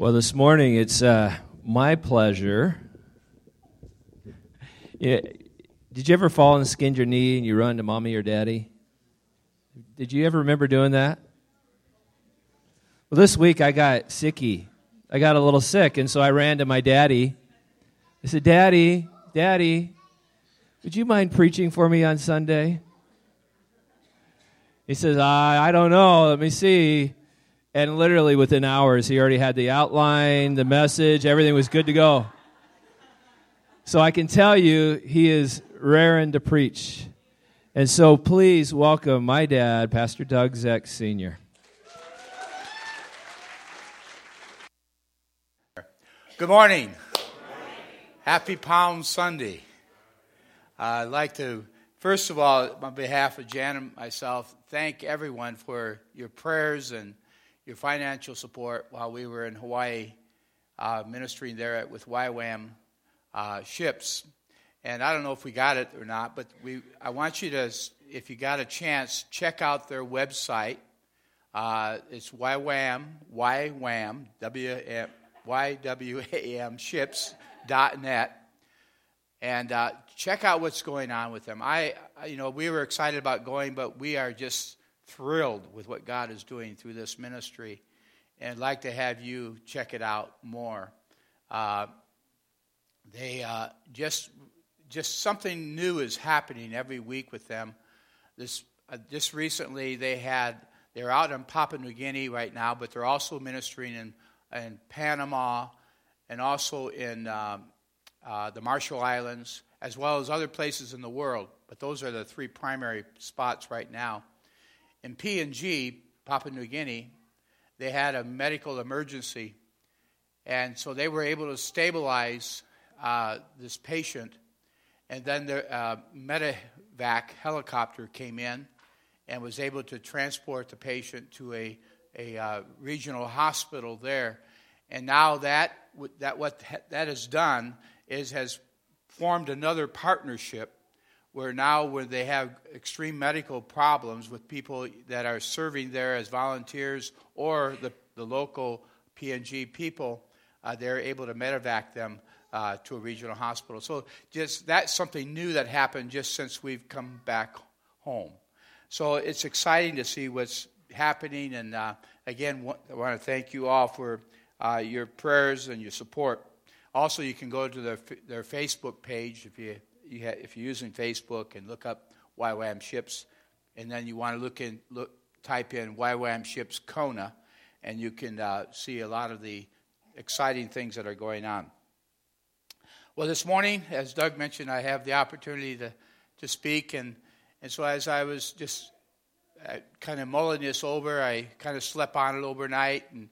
Well, this morning it's uh, my pleasure. Yeah, did you ever fall and skinned your knee and you run to mommy or daddy? Did you ever remember doing that? Well, this week I got sicky. I got a little sick, and so I ran to my daddy. I said, Daddy, Daddy, would you mind preaching for me on Sunday? He says, I, I don't know. Let me see. And literally within hours, he already had the outline, the message, everything was good to go. So I can tell you, he is raring to preach. And so please welcome my dad, Pastor Doug Zeck Sr. Good morning. Happy Palm Sunday. Uh, I'd like to, first of all, on behalf of Jan and myself, thank everyone for your prayers and your financial support while we were in Hawaii uh, ministering there with YWAM uh, ships. And I don't know if we got it or not, but we, I want you to, if you got a chance, check out their website. Uh, it's YWAM, YWAM, W-M, Y-W-A-M, ships.net. And uh, check out what's going on with them. I, you know, we were excited about going, but we are just thrilled with what God is doing through this ministry and like to have you check it out more. Uh, they uh, just just something new is happening every week with them. This uh, just recently they had they're out in Papua New Guinea right now, but they're also ministering in in Panama and also in um, uh, the Marshall Islands as well as other places in the world. But those are the three primary spots right now. In PNG, Papua New Guinea, they had a medical emergency, and so they were able to stabilize uh, this patient. And then the uh, medevac helicopter came in and was able to transport the patient to a, a uh, regional hospital there. And now that, that what that has done is has formed another partnership where now when they have extreme medical problems with people that are serving there as volunteers or the, the local PNG people, uh, they're able to medevac them uh, to a regional hospital. So just that's something new that happened just since we've come back home. So it's exciting to see what's happening. And uh, again, I want to thank you all for uh, your prayers and your support. Also, you can go to their, their Facebook page if you you have, if you're using Facebook and look up YWAM ships, and then you want to look in, look, type in YWAM ships Kona, and you can uh, see a lot of the exciting things that are going on. Well, this morning, as Doug mentioned, I have the opportunity to, to speak, and, and so as I was just uh, kind of mulling this over, I kind of slept on it overnight and,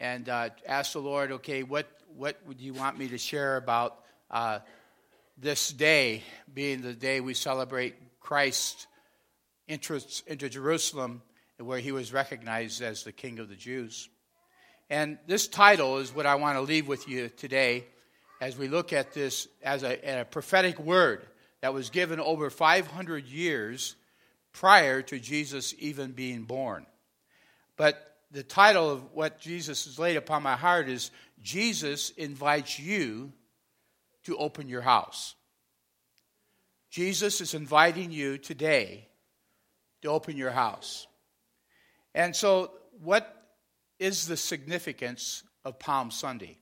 and uh, asked the Lord, okay, what, what would you want me to share about uh, this day being the day we celebrate Christ's entrance into Jerusalem, where he was recognized as the King of the Jews. And this title is what I want to leave with you today as we look at this as a, a prophetic word that was given over 500 years prior to Jesus even being born. But the title of what Jesus has laid upon my heart is Jesus invites you to open your house. Jesus is inviting you today to open your house. And so, what is the significance of Palm Sunday?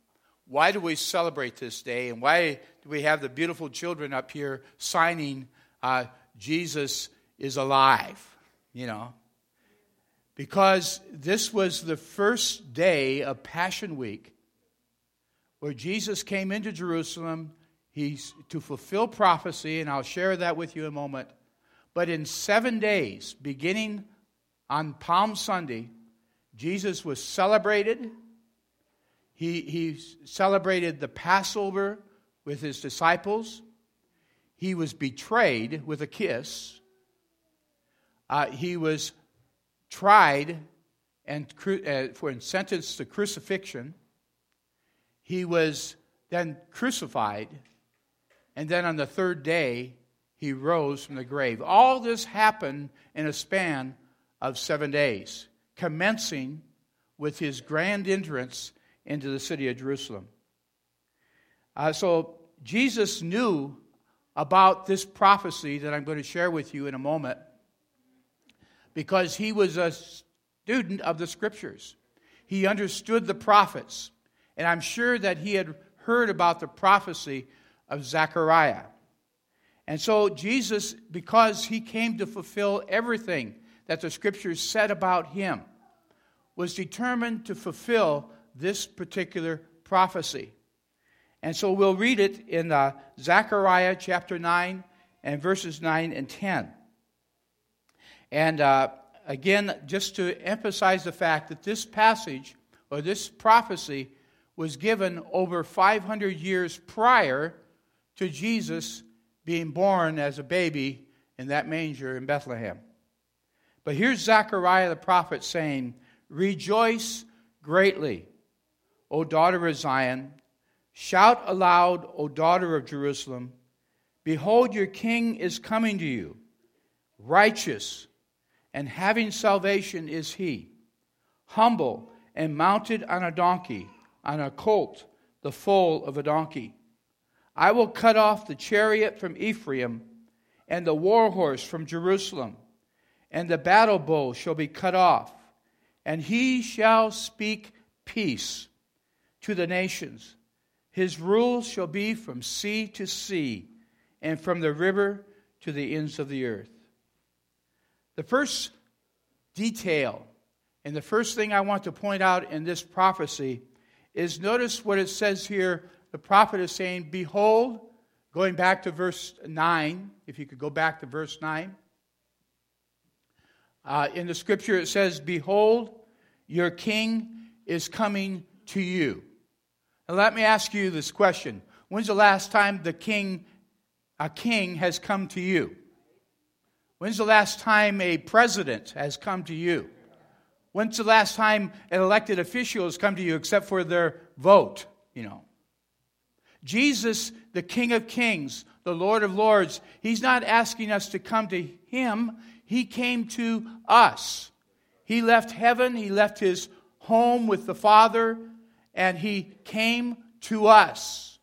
Why do we celebrate this day? And why do we have the beautiful children up here signing uh, Jesus is alive? You know, because this was the first day of Passion Week where Jesus came into Jerusalem he's, to fulfill prophecy, and I'll share that with you in a moment. But in seven days, beginning on Palm Sunday, Jesus was celebrated. He, he celebrated the Passover with his disciples. He was betrayed with a kiss. Uh, he was tried and uh, for sentenced to crucifixion. He was then crucified, and then on the third day, he rose from the grave. All this happened in a span of seven days, commencing with his grand entrance into the city of Jerusalem. Uh, so Jesus knew about this prophecy that I'm going to share with you in a moment because he was a student of the scriptures. He understood the prophets, and I'm sure that he had heard about the prophecy of Zechariah. And so, Jesus, because he came to fulfill everything that the scriptures said about him, was determined to fulfill this particular prophecy. And so we'll read it in uh, Zechariah chapter 9 and verses 9 and 10. And uh, again, just to emphasize the fact that this passage or this prophecy was given over 500 years prior to Jesus being born as a baby in that manger in Bethlehem. But here's Zechariah the prophet saying, Rejoice greatly, O daughter of Zion. Shout aloud, O daughter of Jerusalem. Behold, your king is coming to you. Righteous and having salvation is he. Humble and mounted on a donkey, on a colt, the foal of a donkey. I will cut off the chariot from Ephraim and the war horse from Jerusalem, and the battle bow shall be cut off, and he shall speak peace to the nations. His rule shall be from sea to sea, and from the river to the ends of the earth. The first detail, and the first thing I want to point out in this prophecy, is notice what it says here. The prophet is saying, Behold, going back to verse 9, if you could go back to verse 9. Uh, in the scripture, it says, Behold, your king is coming to you. Now, let me ask you this question When's the last time the king, a king, has come to you? When's the last time a president has come to you? When's the last time an elected official has come to you except for their vote, you know? Jesus, the King of Kings, the Lord of Lords, He's not asking us to come to Him. He came to us. He left heaven, He left His home with the Father, and He came to us.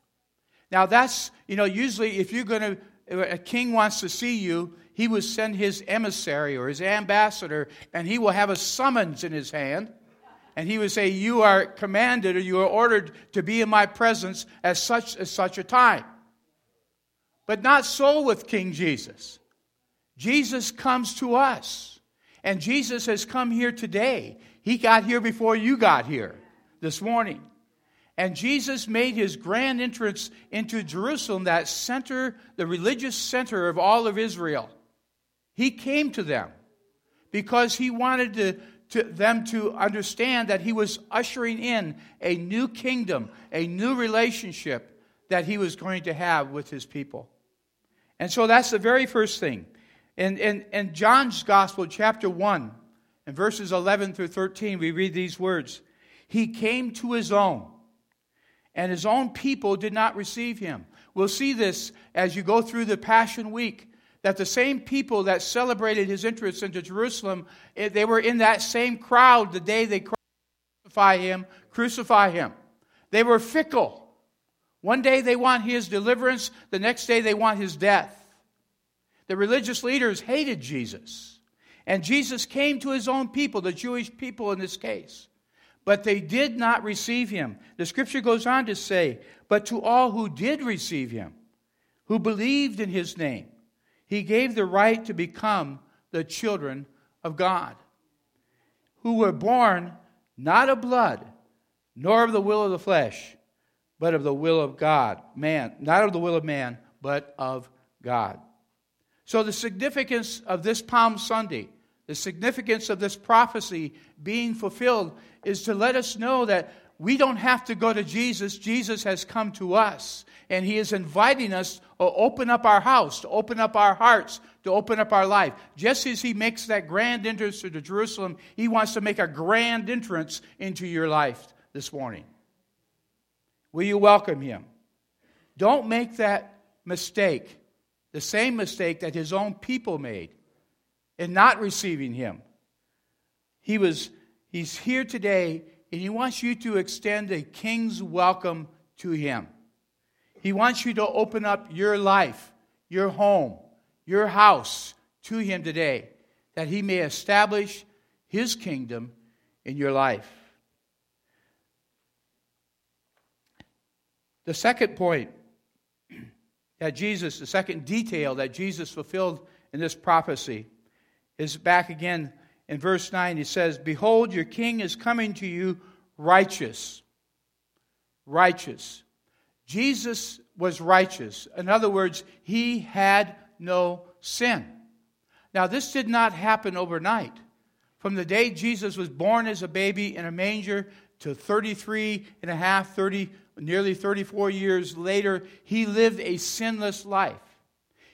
Now, that's, you know, usually if you're going to, a king wants to see you, he will send his emissary or his ambassador, and he will have a summons in his hand. And he would say, You are commanded or you are ordered to be in my presence at such as such a time. But not so with King Jesus. Jesus comes to us. And Jesus has come here today. He got here before you got here this morning. And Jesus made his grand entrance into Jerusalem, that center, the religious center of all of Israel. He came to them because he wanted to, to, them to understand that he was ushering in a new kingdom, a new relationship that he was going to have with his people. And so that's the very first thing. In, in, in John's Gospel, chapter 1, in verses 11 through 13, we read these words He came to his own, and his own people did not receive him. We'll see this as you go through the Passion Week that the same people that celebrated his entrance into Jerusalem, eh, they were in that same crowd the day they crucify him, crucify him. They were fickle. One day they want his deliverance, the next day they want his death. The religious leaders hated Jesus. And Jesus came to his own people, the Jewish people in this case. But they did not receive him. The scripture goes on to say, But to all who did receive him, who believed in his name, he gave the right to become the children of God, who were born not of blood, nor of the will of the flesh, but of the will of God. Man, not of the will of man, but of God. So, the significance of this Palm Sunday, the significance of this prophecy being fulfilled, is to let us know that we don't have to go to Jesus. Jesus has come to us. And He is inviting us to open up our house, to open up our hearts, to open up our life. Just as He makes that grand entrance to Jerusalem, He wants to make a grand entrance into your life this morning. Will you welcome Him? Don't make that mistake, the same mistake that His own people made in not receiving Him. He was, He's here today and He wants you to extend a king's welcome to Him. He wants you to open up your life, your home, your house to Him today, that He may establish His kingdom in your life. The second point that Jesus, the second detail that Jesus fulfilled in this prophecy is back again in verse 9. He says, Behold, your king is coming to you righteous. Righteous. Jesus was righteous. In other words, he had no sin. Now, this did not happen overnight. From the day Jesus was born as a baby in a manger to 33 and a half, 30, nearly 34 years later, he lived a sinless life.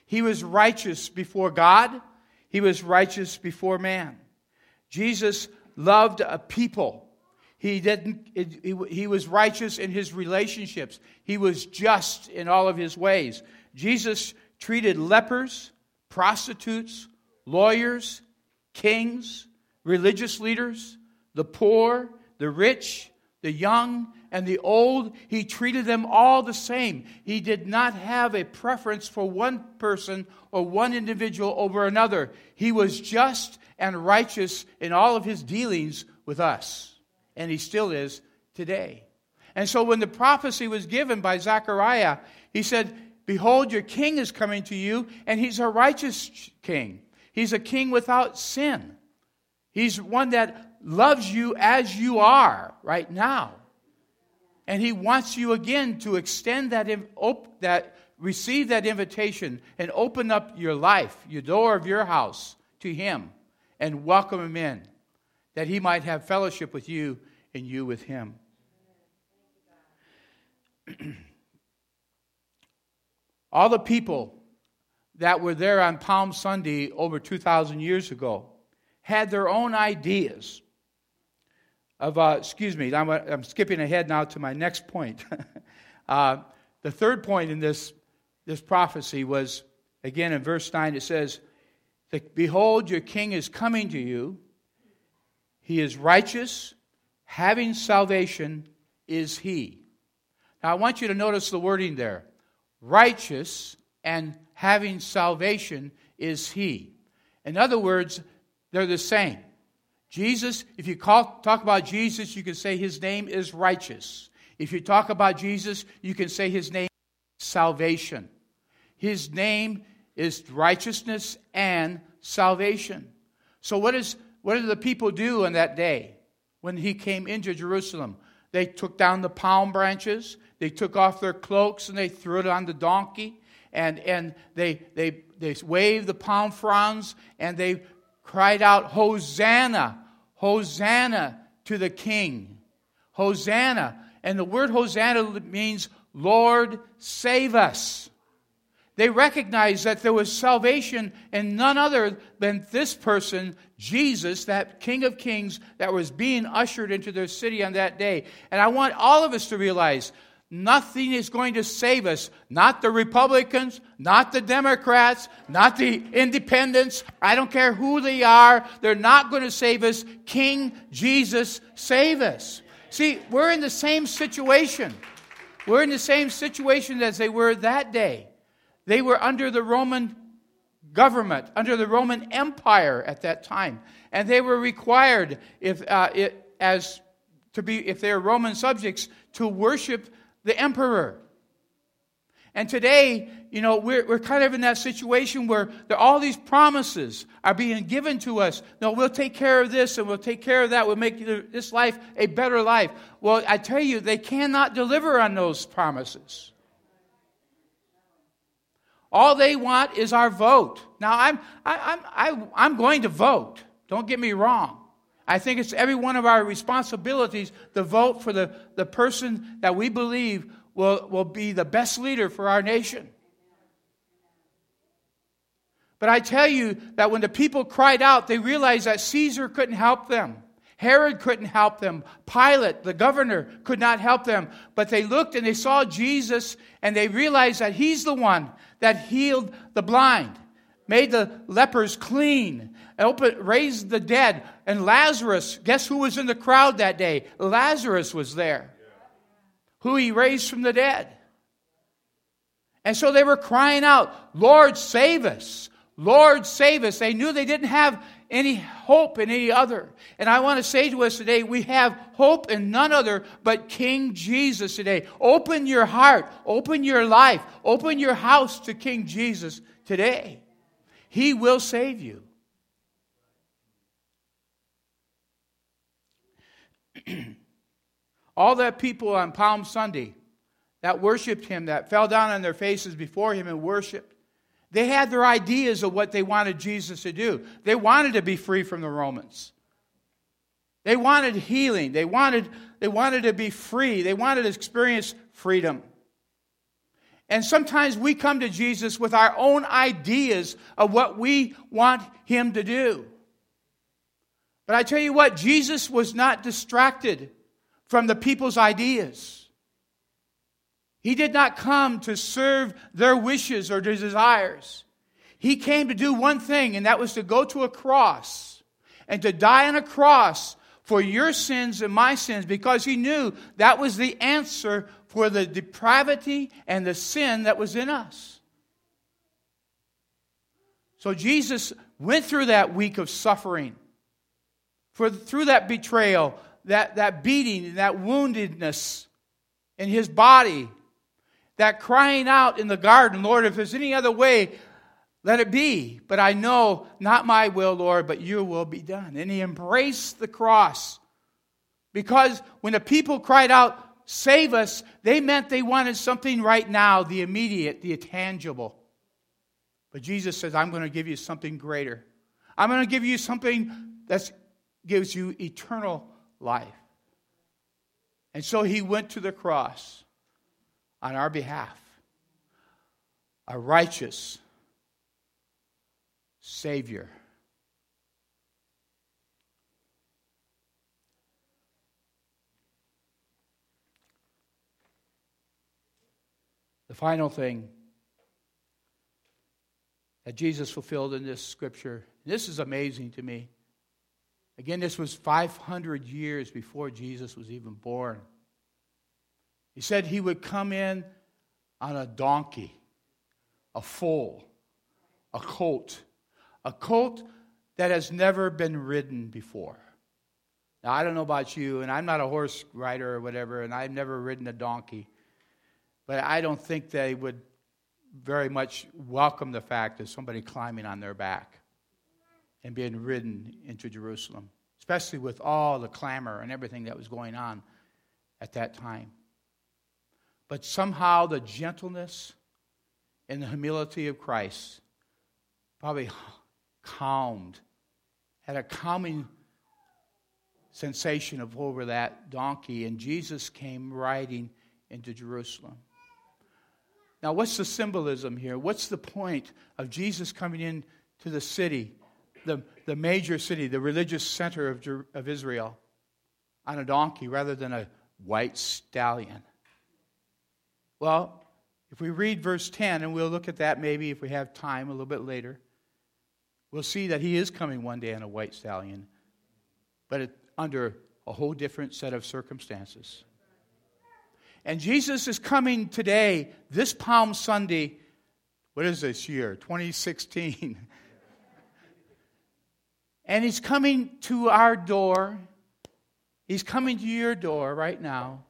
He was righteous before God, he was righteous before man. Jesus loved a people. He, didn't, he, he was righteous in his relationships. He was just in all of his ways. Jesus treated lepers, prostitutes, lawyers, kings, religious leaders, the poor, the rich, the young, and the old. He treated them all the same. He did not have a preference for one person or one individual over another. He was just and righteous in all of his dealings with us. And he still is today. And so when the prophecy was given by Zechariah, he said, Behold, your king is coming to you, and he's a righteous king. He's a king without sin. He's one that loves you as you are right now. And he wants you again to extend that, that receive that invitation and open up your life, your door of your house to him and welcome him in, that he might have fellowship with you and you with him. All the people that were there on Palm Sunday over 2,000 years ago had their own ideas of, uh, excuse me, I'm, I'm, skipping ahead now to my next point. uh, the third point in this, this prophecy was, again in verse 9, it says, Behold, your king is coming to you. He is righteous, having salvation is he. Now I want you to notice the wording there righteous and having salvation is he. In other words, they're the same. Jesus, if you call, talk about Jesus, you can say his name is righteous. If you talk about Jesus, you can say his name is salvation. His name is righteousness and salvation. So, what, is, what did the people do on that day when he came into Jerusalem? They took down the palm branches, they took off their cloaks, and they threw it on the donkey, and, and they, they, they waved the palm fronds, and they cried out, Hosanna, Hosanna to the King. Hosanna. And the word Hosanna means, Lord, save us. They recognized that there was salvation in none other than this person, Jesus, that King of Kings that was being ushered into their city on that day. And I want all of us to realize nothing is going to save us. Not the Republicans, not the Democrats, not the independents. I don't care who they are. They're not going to save us. King Jesus, save us. See, we're in the same situation. We're in the same situation as they were that day. They were under the Roman government, under the Roman Empire at that time, and they were required, if uh, it, as to be, if they are Roman subjects, to worship the emperor. And today, you know, we're, we're kind of in that situation where there, all these promises are being given to us. No, we'll take care of this and we'll take care of that. We'll make this life a better life. Well, I tell you, they cannot deliver on those promises. All they want is our vote. Now, I'm, I, I'm, I, I'm going to vote. Don't get me wrong. I think it's every one of our responsibilities to vote for the, the person that we believe will, will be the best leader for our nation. But I tell you that when the people cried out, they realized that Caesar couldn't help them. Herod couldn't help them. Pilate, the governor, could not help them. But they looked and they saw Jesus and they realized that he's the one that healed the blind. made the lepers clean, opened, raised the dead. And Lazarus, guess who was in the crowd that day? Lazarus was there, who he raised from the dead. And so they were crying out, Lord, save us. Lord, save us. They knew they didn't have any hope in any other. And I want to say to us today, we have hope in none other but King Jesus today. Open your heart, open your life, open your house to King Jesus today. He will save you. All that people on Palm Sunday that worshiped him, that fell down on their faces before him and worshiped, they had their ideas of what they wanted Jesus to do. They wanted to be free from the Romans. They wanted healing. They wanted, they wanted to be free. They wanted to experience freedom. And sometimes we come to Jesus with our own ideas of what we want him to do. But I tell you what, Jesus was not distracted from the people's ideas. He did not come to serve their wishes or their desires. He came to do one thing, and that was to go to a cross and to die on a cross for your sins and my sins because he knew that was the answer for the depravity and the sin that was in us. So Jesus went through that week of suffering, for, through that betrayal, that, that beating, that woundedness in his body that crying out in the garden, Lord, if there's any other way, let it be. But I know not my will, Lord, but your will be done. And he embraced the cross. Because when the people cried out, Save us, they meant they wanted something right now, the immediate, the tangible. But Jesus says, I'm going to give you something greater. I'm going to give you something that gives you eternal life. And so he went to the cross on our behalf, a righteous Savior. The final thing that Jesus fulfilled in this scripture, this is amazing to me. Again, this was 500 years before Jesus was even born. He said he would come in on a donkey, a foal, a colt, a colt that has never been ridden before. Now, I don't know about you, and I'm not a horse rider or whatever, and I've never ridden a donkey, but I don't think they would very much welcome the fact of somebody climbing on their back and being ridden into Jerusalem, especially with all the clamor and everything that was going on at that time. But somehow the gentleness and the humility of Christ probably calmed, had a calming sensation of over that donkey, and Jesus came riding into Jerusalem. Now, what's the symbolism here? What's the point of Jesus coming into the city, the, the major city, the religious center of, of Israel, on a donkey rather than a white stallion? Well, if we read verse 10, and we'll look at that maybe if we have time a little bit later, we'll see that he is coming one day on a white stallion, but it, under a whole different set of circumstances. And Jesus is coming today, this Palm Sunday. What is this year? 2016. and he's coming to our door. He's coming to your door right now.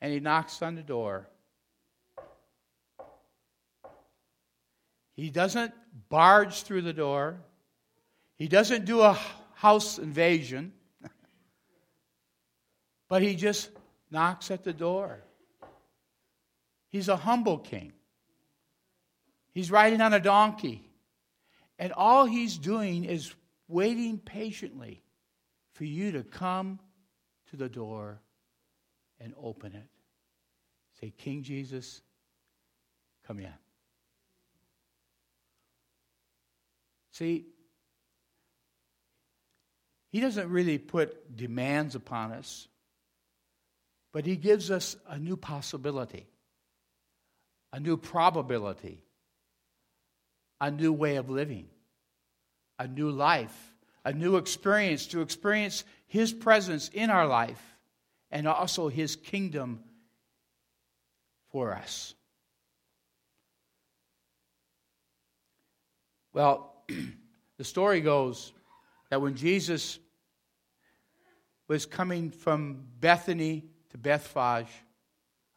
And he knocks on the door. He doesn't barge through the door. He doesn't do a house invasion. but he just knocks at the door. He's a humble king. He's riding on a donkey. And all he's doing is waiting patiently for you to come to the door and open it. Say, King Jesus, come in. See, he doesn't really put demands upon us, but he gives us a new possibility, a new probability, a new way of living, a new life, a new experience to experience His presence in our life and also His kingdom for us. Well, the story goes that when Jesus was coming from Bethany to Bethphage,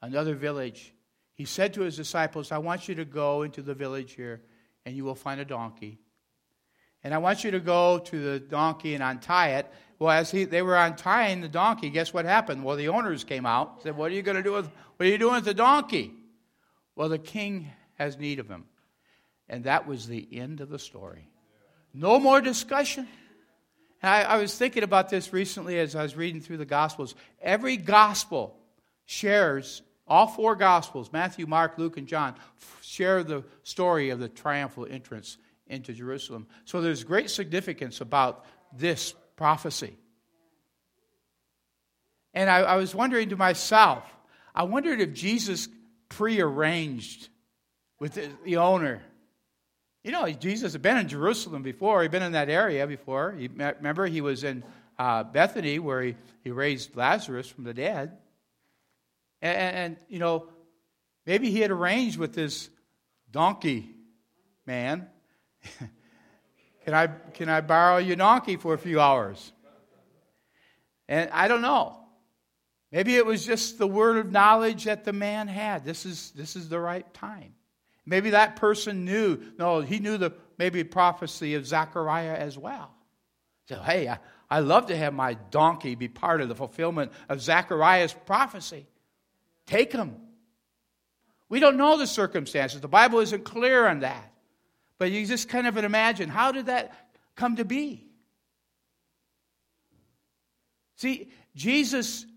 another village, he said to his disciples, I want you to go into the village here and you will find a donkey. And I want you to go to the donkey and untie it. Well, as he, they were untying the donkey, guess what happened? Well, the owners came out said, What are you going to do with what are you doing with the donkey? Well, the king has need of him. And that was the end of the story. No more discussion. I, I was thinking about this recently as I was reading through the Gospels. Every Gospel shares, all four Gospels, Matthew, Mark, Luke, and John, share the story of the triumphal entrance into Jerusalem. So there's great significance about this prophecy. And I, I was wondering to myself, I wondered if Jesus prearranged with the, the owner you know, Jesus had been in Jerusalem before. He'd been in that area before. He, remember, he was in uh, Bethany where he, he raised Lazarus from the dead. And, and, and, you know, maybe he had arranged with this donkey man can, I, can I borrow your donkey for a few hours? And I don't know. Maybe it was just the word of knowledge that the man had. This is, this is the right time. Maybe that person knew, no, he knew the maybe prophecy of Zechariah as well. So, hey, I, I love to have my donkey be part of the fulfillment of Zechariah's prophecy. Take him. We don't know the circumstances. The Bible isn't clear on that. But you just kind of imagine how did that come to be? See, Jesus,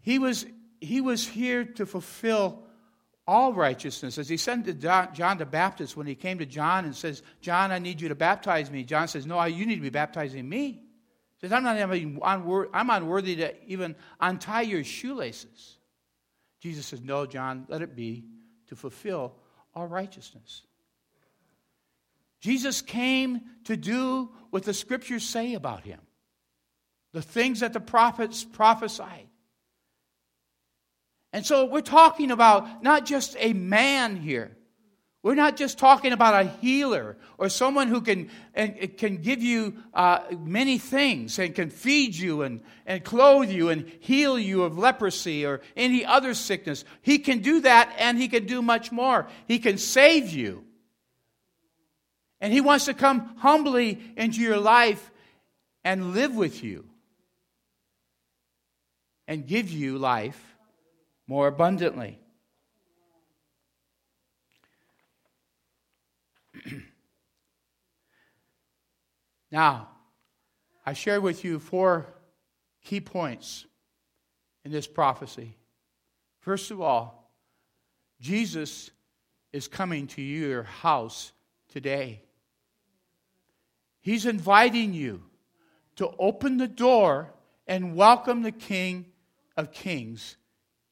he was, he was here to fulfill all righteousness. As he sent to John the Baptist when he came to John and says, John, I need you to baptize me. John says, No, you need to be baptizing me. He says, I'm not even unworthy, I'm unworthy to even untie your shoelaces. Jesus says, No, John, let it be to fulfill all righteousness. Jesus came to do what the scriptures say about him. The things that the prophets prophesied. And so we're talking about not just a man here. We're not just talking about a healer or someone who can, and, can give you uh, many things and can feed you and, and clothe you and heal you of leprosy or any other sickness. He can do that and he can do much more. He can save you. And he wants to come humbly into your life and live with you and give you life more abundantly. now, I shared with you four key points in this prophecy. First of all, Jesus is coming to your house today. He's inviting you to open the door and welcome the King of Kings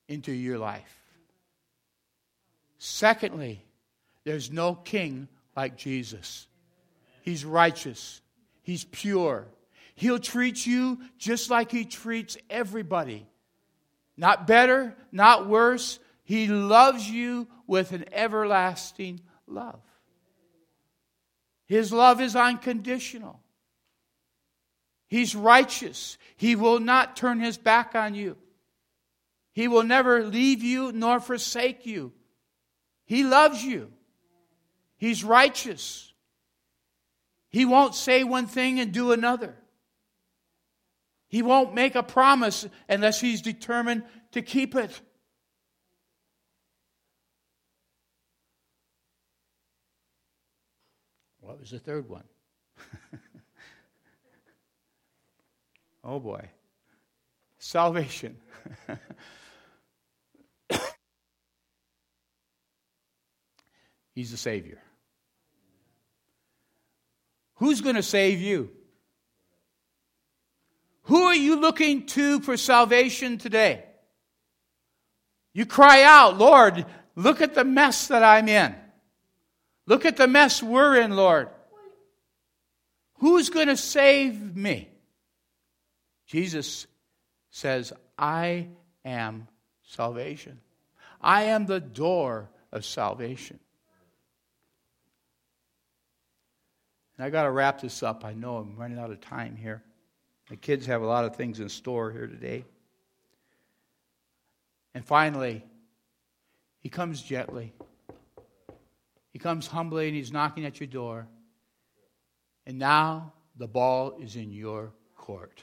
into your life. Secondly, there's no king like Jesus. He's righteous, he's pure. He'll treat you just like he treats everybody. Not better, not worse. He loves you with an everlasting love. His love is unconditional. He's righteous. He will not turn his back on you. He will never leave you nor forsake you. He loves you. He's righteous. He won't say one thing and do another. He won't make a promise unless he's determined to keep it. What was the third one? oh boy. Salvation. He's the Savior. Who's going to save you? Who are you looking to for salvation today? You cry out, Lord, Look at the mess that I'm in. Look at the mess we're in, Lord. Who's going to save me? Jesus says, I am salvation. I am the door of salvation. And I got to wrap this up. I know I'm running out of time here. The kids have a lot of things in store here today. And finally, he comes gently. He comes humbly and he's knocking at your door. And now the ball is in your court.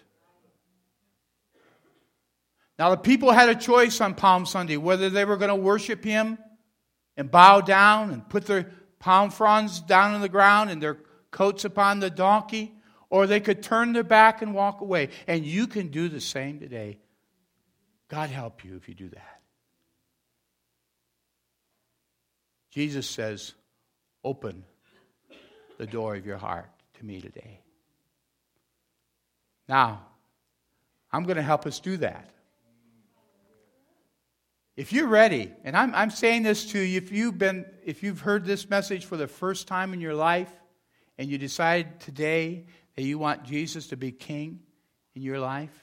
Now, the people had a choice on Palm Sunday whether they were going to worship him and bow down and put their palm fronds down on the ground and their coats upon the donkey, or they could turn their back and walk away. And you can do the same today. God help you if you do that. Jesus says, Open the door of your heart to me today. Now, I'm going to help us do that. If you're ready, and I'm, I'm saying this to you, if you've been, if you've heard this message for the first time in your life, and you decide today that you want Jesus to be king in your life,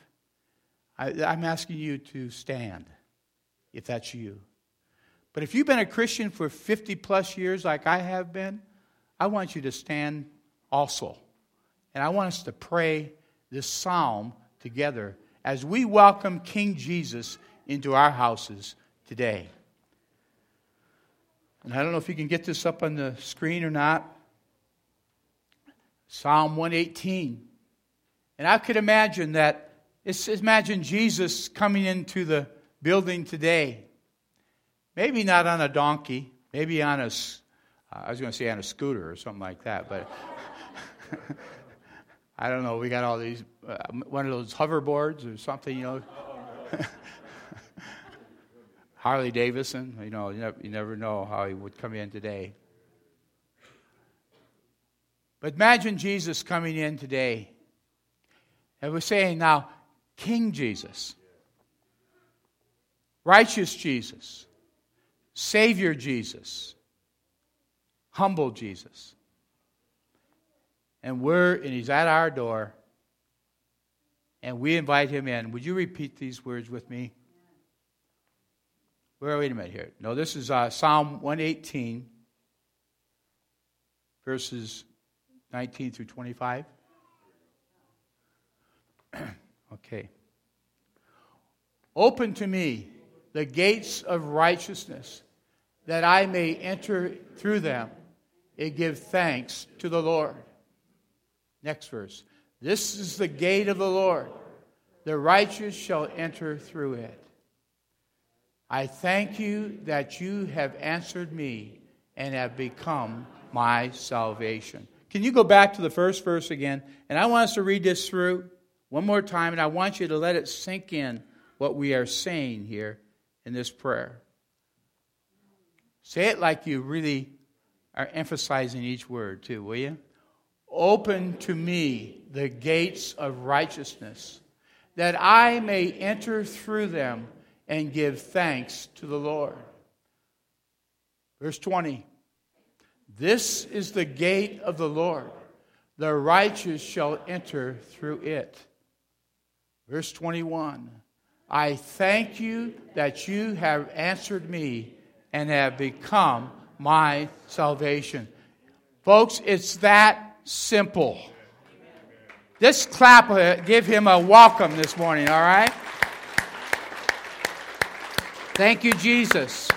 I, I'm asking you to stand, if that's you. But if you've been a Christian for 50 plus years, like I have been, I want you to stand also. And I want us to pray this psalm together as we welcome King Jesus into our houses today. And I don't know if you can get this up on the screen or not. Psalm 118. And I could imagine that, imagine Jesus coming into the building today. Maybe not on a donkey, maybe on a, uh, I was going to say on a scooter or something like that, but I don't know. We got all these, uh, one of those hoverboards or something, you know. Harley Davidson, you know, you never, you never know how he would come in today. But imagine Jesus coming in today. And we're saying now, King Jesus, righteous Jesus, Savior Jesus, humble Jesus. And we're and he's at our door. And we invite him in. Would you repeat these words with me? Where wait a minute here. No, this is uh, Psalm 118, verses 19 through 25. okay. Open to me the gates of righteousness, that I may enter through them and give thanks to the Lord. Next verse. This is the gate of the Lord. The righteous shall enter through it. I thank you that you have answered me and have become my salvation. Can you go back to the first verse again? And I want us to read this through one more time, and I want you to let it sink in what we are saying here in this prayer. Say it like you really are emphasizing each word, too, will you? Open to me the gates of righteousness, that I may enter through them and give thanks to the Lord. Verse 20 this is the gate of the Lord. The righteous shall enter through it. Verse 21 I thank you that you have answered me and have become my salvation. Folks, it's that simple. Just clap, give him a welcome this morning, all right? Thank you, Jesus.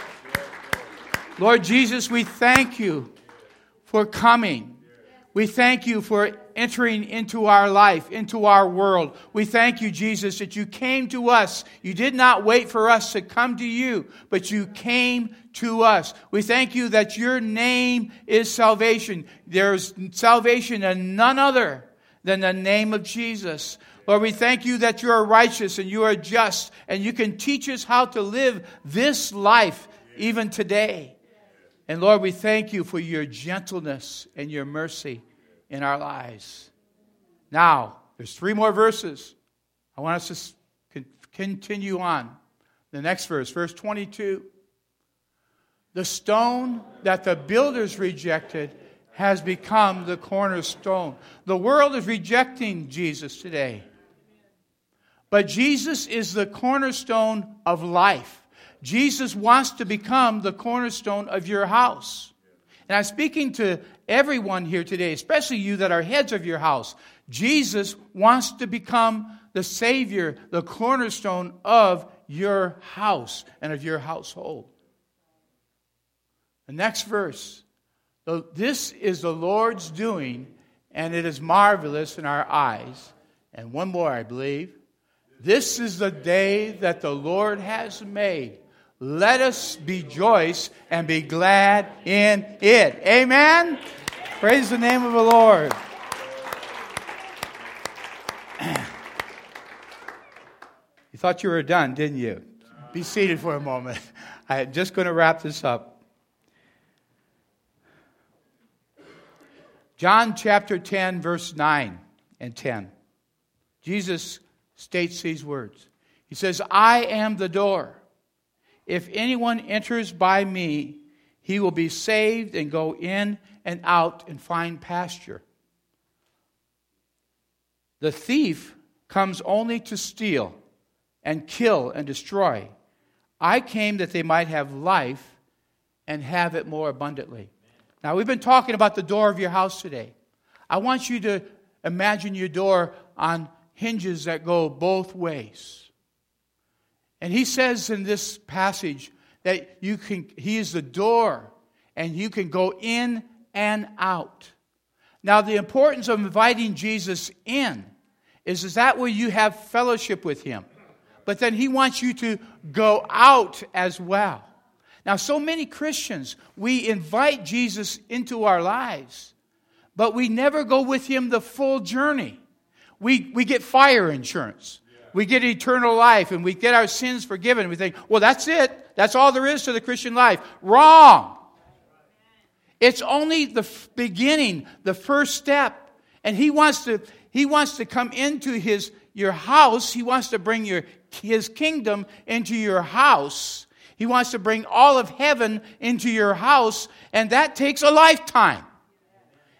Lord Jesus, we thank you for coming. We thank you for entering into our life, into our world. We thank you, Jesus, that you came to us. You did not wait for us to come to you, but you came to us. We thank you that your name is salvation. There's salvation in none other than the name of Jesus. Lord, we thank you that you are righteous and you are just and you can teach us how to live this life even today. And Lord, we thank you for your gentleness and your mercy in our lives. Now, there's three more verses. I want us to continue on. The next verse, verse 22. The stone that the builders rejected has become the cornerstone. The world is rejecting Jesus today. But Jesus is the cornerstone of life. Jesus wants to become the cornerstone of your house. And I'm speaking to everyone here today, especially you that are heads of your house. Jesus wants to become the Savior, the cornerstone of your house and of your household. The next verse this is the Lord's doing, and it is marvelous in our eyes. And one more, I believe. This is the day that the Lord has made. Let us rejoice and be glad in it. Amen. Praise the name of the Lord. You thought you were done, didn't you? Be seated for a moment. I'm just going to wrap this up. John chapter 10, verse 9 and 10. Jesus states these words. He says, I am the door. If anyone enters by me, he will be saved and go in and out and find pasture. The thief comes only to steal and kill and destroy. I came that they might have life and have it more abundantly. Now, we've been talking about the door of your house today. I want you to imagine your door on hinges that go both ways. And he says in this passage that you can, he is the door and you can go in and out. Now, the importance of inviting Jesus in is, is that where you have fellowship with him. But then he wants you to go out as well. Now, so many Christians, we invite Jesus into our lives, but we never go with him the full journey. We, we get fire insurance. We get eternal life and we get our sins forgiven. We think, well, that's it. That's all there is to the Christian life. Wrong. It's only the beginning, the first step. And he wants to, he wants to come into his, your house. He wants to bring your, his kingdom into your house. He wants to bring all of heaven into your house, and that takes a lifetime.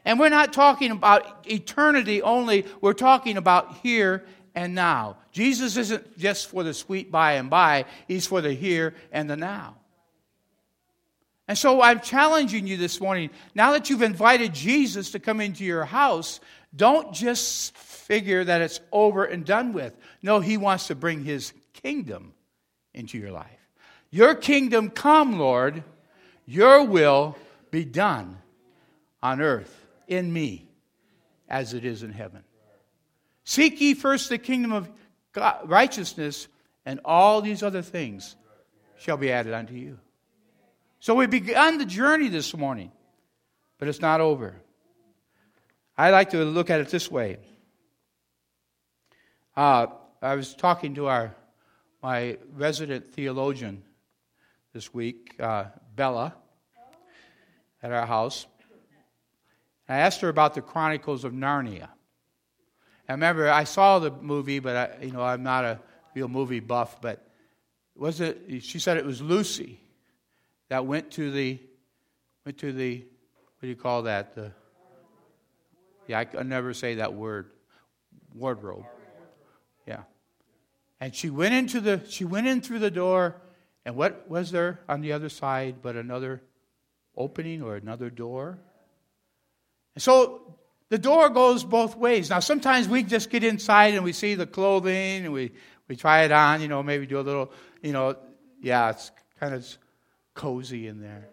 And we're not talking about eternity only, we're talking about here and now. Jesus isn't just for the sweet by and by, He's for the here and the now. And so I'm challenging you this morning now that you've invited Jesus to come into your house, don't just figure that it's over and done with. No, He wants to bring His kingdom into your life. Your kingdom come, Lord. Your will be done on earth in me as it is in heaven. Seek ye first the kingdom of God, righteousness, and all these other things shall be added unto you. So we begun the journey this morning, but it's not over. I like to look at it this way. Uh, I was talking to our my resident theologian this week, uh, Bella, at our house. I asked her about the Chronicles of Narnia. I remember I saw the movie, but I, you know I'm not a real movie buff. But was it? She said it was Lucy that went to the went to the what do you call that? The yeah, I never say that word. Wardrobe. Yeah. And she went into the she went in through the door and what was there on the other side but another opening or another door? And so the door goes both ways. Now, sometimes we just get inside and we see the clothing and we, we try it on, you know, maybe do a little, you know, yeah, it's kind of cozy in there.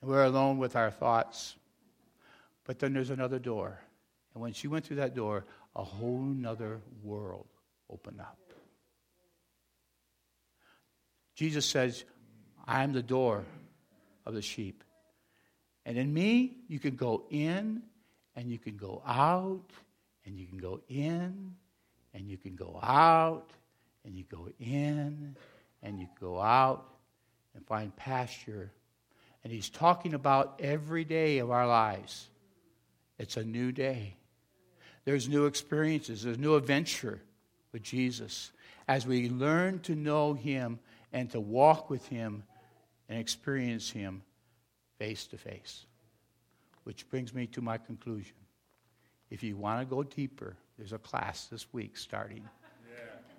And we're alone with our thoughts. But then there's another door. And when she went through that door, a whole nother world opened up. Jesus says, I'm the door of the sheep. And in me, you can go in and you can go out and you can go in and you can go out and you go in and you go out and find pasture. And he's talking about every day of our lives. It's a new day. There's new experiences, there's new adventure with Jesus as we learn to know him and to walk with Him and experience Him face to face. Which brings me to my conclusion. If you want to go deeper, there's a class this week starting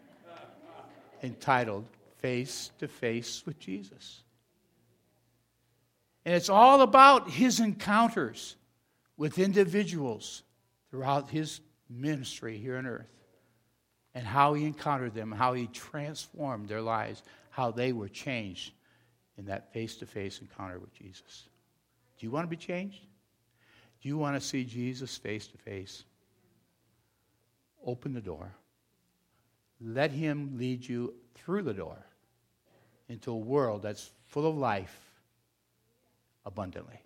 entitled Face to Face with Jesus. And it's all about his encounters with individuals throughout his ministry here on earth and how he encountered them, how he transformed their lives, how they were changed in that face to face encounter with Jesus. Do you want to be changed? Do you want to see Jesus face to face? Open the door. Let him lead you through the door into a world that's full of life abundantly.